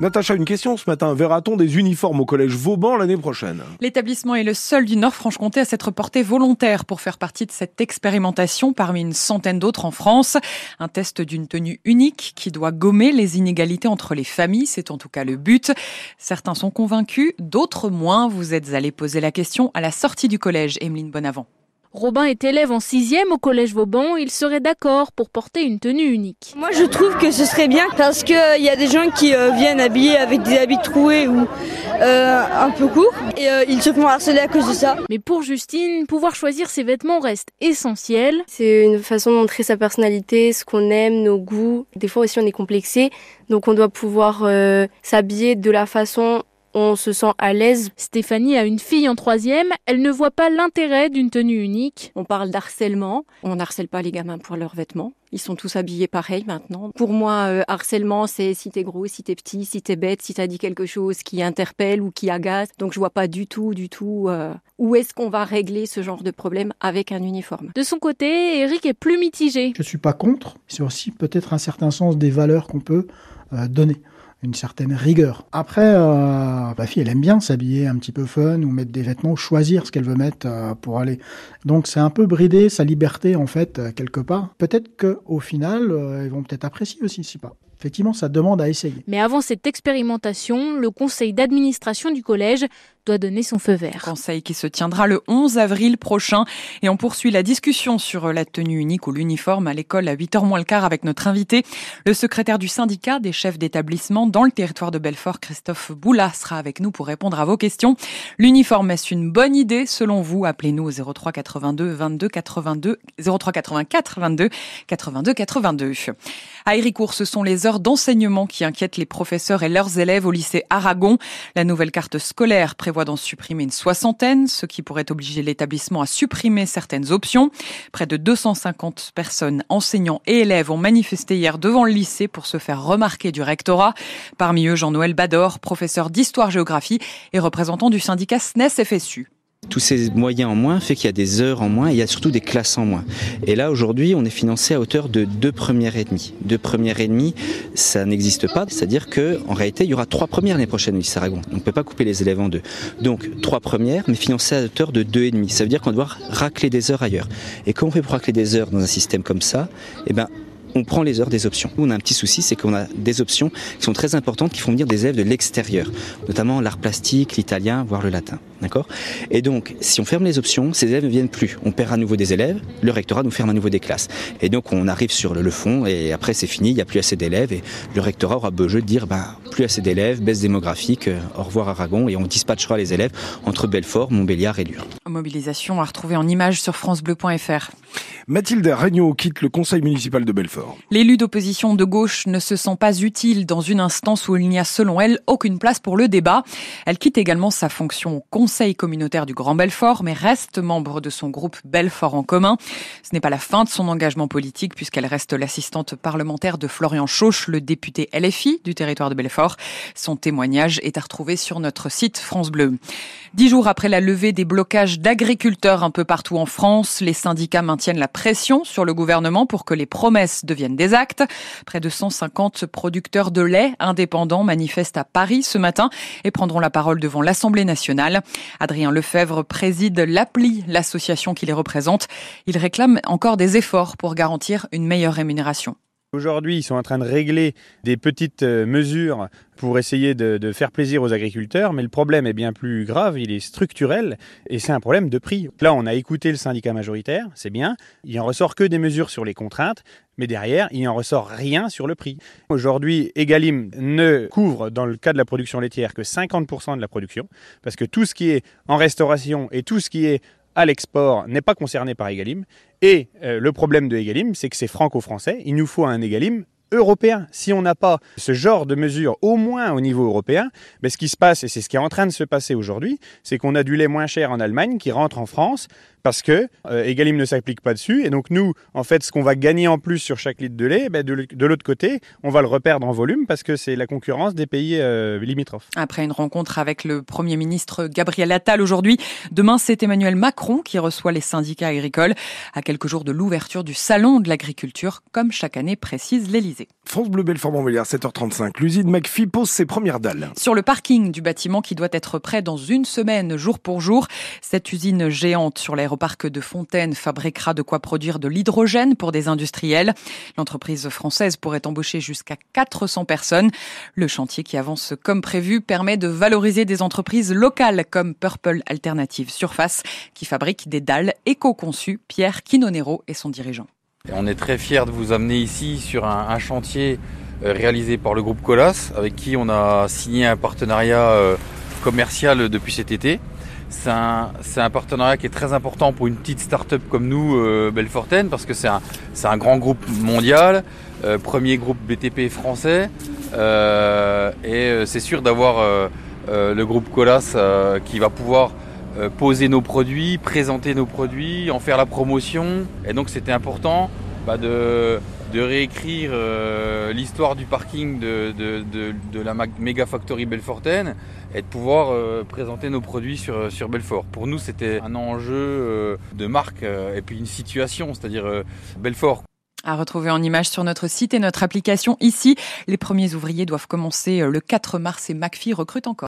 Natacha, une question ce matin. Verra-t-on des uniformes au collège Vauban l'année prochaine? L'établissement est le seul du Nord-Franche-Comté à s'être porté volontaire pour faire partie de cette expérimentation parmi une centaine d'autres en France. Un test d'une tenue unique qui doit gommer les inégalités entre les familles, c'est en tout cas le but. Certains sont convaincus, d'autres moins. Vous êtes allés poser la question à la sortie du collège, Emeline Bonavent. Robin est élève en sixième au collège Vauban. Il serait d'accord pour porter une tenue unique. Moi, je trouve que ce serait bien parce qu'il il y a des gens qui euh, viennent habillés avec des habits troués ou euh, un peu courts et euh, ils se font harceler à cause de ça. Mais pour Justine, pouvoir choisir ses vêtements reste essentiel. C'est une façon de montrer sa personnalité, ce qu'on aime, nos goûts. Des fois aussi, on est complexé, donc on doit pouvoir s'habiller de la façon on se sent à l'aise. Stéphanie a une fille en troisième, elle ne voit pas l'intérêt d'une tenue unique. On parle d'harcèlement, on n'harcèle pas les gamins pour leurs vêtements. Ils sont tous habillés pareil maintenant. Pour moi, euh, harcèlement, c'est si t'es gros, si t'es petit, si t'es bête, si t'as dit quelque chose qui interpelle ou qui agace. Donc je vois pas du tout, du tout euh, où est-ce qu'on va régler ce genre de problème avec un uniforme. De son côté, Eric est plus mitigé. Je suis pas contre. C'est aussi peut-être un certain sens des valeurs qu'on peut euh, donner une certaine rigueur. Après, euh, ma fille, elle aime bien s'habiller un petit peu fun ou mettre des vêtements, choisir ce qu'elle veut mettre euh, pour aller. Donc c'est un peu brider sa liberté en fait euh, quelque part. Peut-être que au final, ils vont peut-être apprécier aussi, si pas. Effectivement, ça demande à essayer. Mais avant cette expérimentation, le conseil d'administration du collège doit donner son feu vert. Conseil qui se tiendra le 11 avril prochain et on poursuit la discussion sur la tenue unique ou l'uniforme à l'école à 8h moins le quart avec notre invité, le secrétaire du syndicat des chefs d'établissement dans le territoire de Belfort, Christophe Boula sera avec nous pour répondre à vos questions. L'uniforme est une bonne idée selon vous Appelez-nous au 03 82 22 82 03 84 22 82 82. À Héricourt, ce sont les heures d'enseignement qui inquiètent les professeurs et leurs élèves au lycée Aragon. La nouvelle carte scolaire prévoit d'en supprimer une soixantaine, ce qui pourrait obliger l'établissement à supprimer certaines options. Près de 250 personnes, enseignants et élèves ont manifesté hier devant le lycée pour se faire remarquer du rectorat. Parmi eux, Jean-Noël Bador, professeur d'histoire-géographie et représentant du syndicat SNES-FSU. Tous ces moyens en moins fait qu'il y a des heures en moins et il y a surtout des classes en moins. Et là, aujourd'hui, on est financé à hauteur de deux premières et demie. Deux premières et demie, ça n'existe pas. C'est-à-dire que, en réalité, il y aura trois premières l'année prochaine au lycée Aragon. On ne peut pas couper les élèves en deux. Donc, trois premières, mais financées à hauteur de deux et demi. Ça veut dire qu'on doit racler des heures ailleurs. Et comment on fait pour racler des heures dans un système comme ça Eh ben, on prend les heures des options. On a un petit souci, c'est qu'on a des options qui sont très importantes, qui font venir des élèves de l'extérieur, notamment l'art plastique, l'italien, voire le latin. D'accord? Et donc, si on ferme les options, ces élèves ne viennent plus. On perd à nouveau des élèves, le rectorat nous ferme à nouveau des classes. Et donc, on arrive sur le, fond, et après, c'est fini, il n'y a plus assez d'élèves, et le rectorat aura beau jeu de dire, ben, plus assez d'élèves, baisse démographique, euh, au revoir Aragon, et on dispatchera les élèves entre Belfort, Montbéliard et Lure. Mobilisation à retrouver en images sur francebleu.fr. Mathilde Regnault quitte le conseil municipal de Belfort. L'élu d'opposition de gauche ne se sent pas utile dans une instance où il n'y a, selon elle, aucune place pour le débat. Elle quitte également sa fonction au conseil communautaire du Grand Belfort, mais reste membre de son groupe Belfort en commun. Ce n'est pas la fin de son engagement politique puisqu'elle reste l'assistante parlementaire de Florian Chauche, le député LFI du territoire de Belfort. Son témoignage est à retrouver sur notre site France Bleu. Dix jours après la levée des blocages d'agriculteurs un peu partout en France, les syndicats maintiennent la pression sur le gouvernement pour que les promesses deviennent des actes. Près de 150 producteurs de lait indépendants manifestent à Paris ce matin et prendront la parole devant l'Assemblée nationale. Adrien Lefebvre préside l'APLI, l'association qui les représente. Il réclame encore des efforts pour garantir une meilleure rémunération. Aujourd'hui, ils sont en train de régler des petites euh, mesures pour essayer de, faire plaisir aux agriculteurs, mais le problème est bien plus grave, il est structurel, et c'est un problème de prix. Là, on a écouté le syndicat majoritaire, c'est bien, il en ressort que des mesures sur les contraintes, mais derrière, il n'en ressort rien sur le prix. Aujourd'hui, Egalim ne couvre, dans le cas de la production laitière, que 50% de la production, parce que tout ce qui est en restauration et tout ce qui est à l'export n'est pas concerné par Egalim. Et euh, le problème de Egalim, c'est que c'est franco-français. Il nous faut un Egalim européen. Si on n'a pas ce genre de mesures, au moins au niveau européen, ben ce qui se passe, et c'est ce qui est en train de se passer aujourd'hui, c'est qu'on a du lait moins cher en Allemagne qui rentre en France parce que euh, Egalim ne s'applique pas dessus. Et donc nous, en fait, ce qu'on va gagner en plus sur chaque litre de lait, ben, de, l'autre côté, on va le reperdre en volume parce que c'est la concurrence des pays euh, limitrophes. Après une rencontre avec le Premier ministre Gabriel Attal aujourd'hui, demain c'est Emmanuel Macron qui reçoit les syndicats agricoles à quelques jours de l'ouverture du Salon de l'agriculture, comme chaque année précise l'Elysée. France Bleu Belfort Montbéliard, 7h35. L'usine McPhee pose ses premières dalles. Sur le parking du bâtiment qui doit être prêt dans une semaine, jour pour jour, cette usine géante sur l'aéroparc de Fontaine fabriquera de quoi produire de l'hydrogène pour des industriels. L'entreprise française pourrait embaucher jusqu'à 400 personnes. Le chantier qui avance comme prévu permet de valoriser des entreprises locales comme Purple Alternative Surface qui fabrique des dalles éco-conçues. Pierre Quinonero est son dirigeant. On est très fiers de vous amener ici sur un, chantier euh, réalisé par le groupe Colas, avec qui on a signé un partenariat euh, commercial depuis cet été. C'est un, partenariat qui est très important pour une petite start-up comme nous, euh, Belfortaine, parce que c'est un, grand groupe mondial, euh, premier groupe BTP français, et c'est sûr d'avoir le groupe Colas qui va pouvoir poser nos produits, présenter nos produits, en faire la promotion. Et donc c'était important bah, de, réécrire euh, l'histoire du parking de, la Mega Factory Belfortaine et de pouvoir euh, présenter nos produits sur, Belfort. Pour nous c'était un enjeu euh, de marque euh, et puis une situation, c'est-à-dire euh, Belfort. À retrouver en image sur notre site et notre application ici. Les premiers ouvriers doivent commencer le 4 mars et McPhee recrute encore.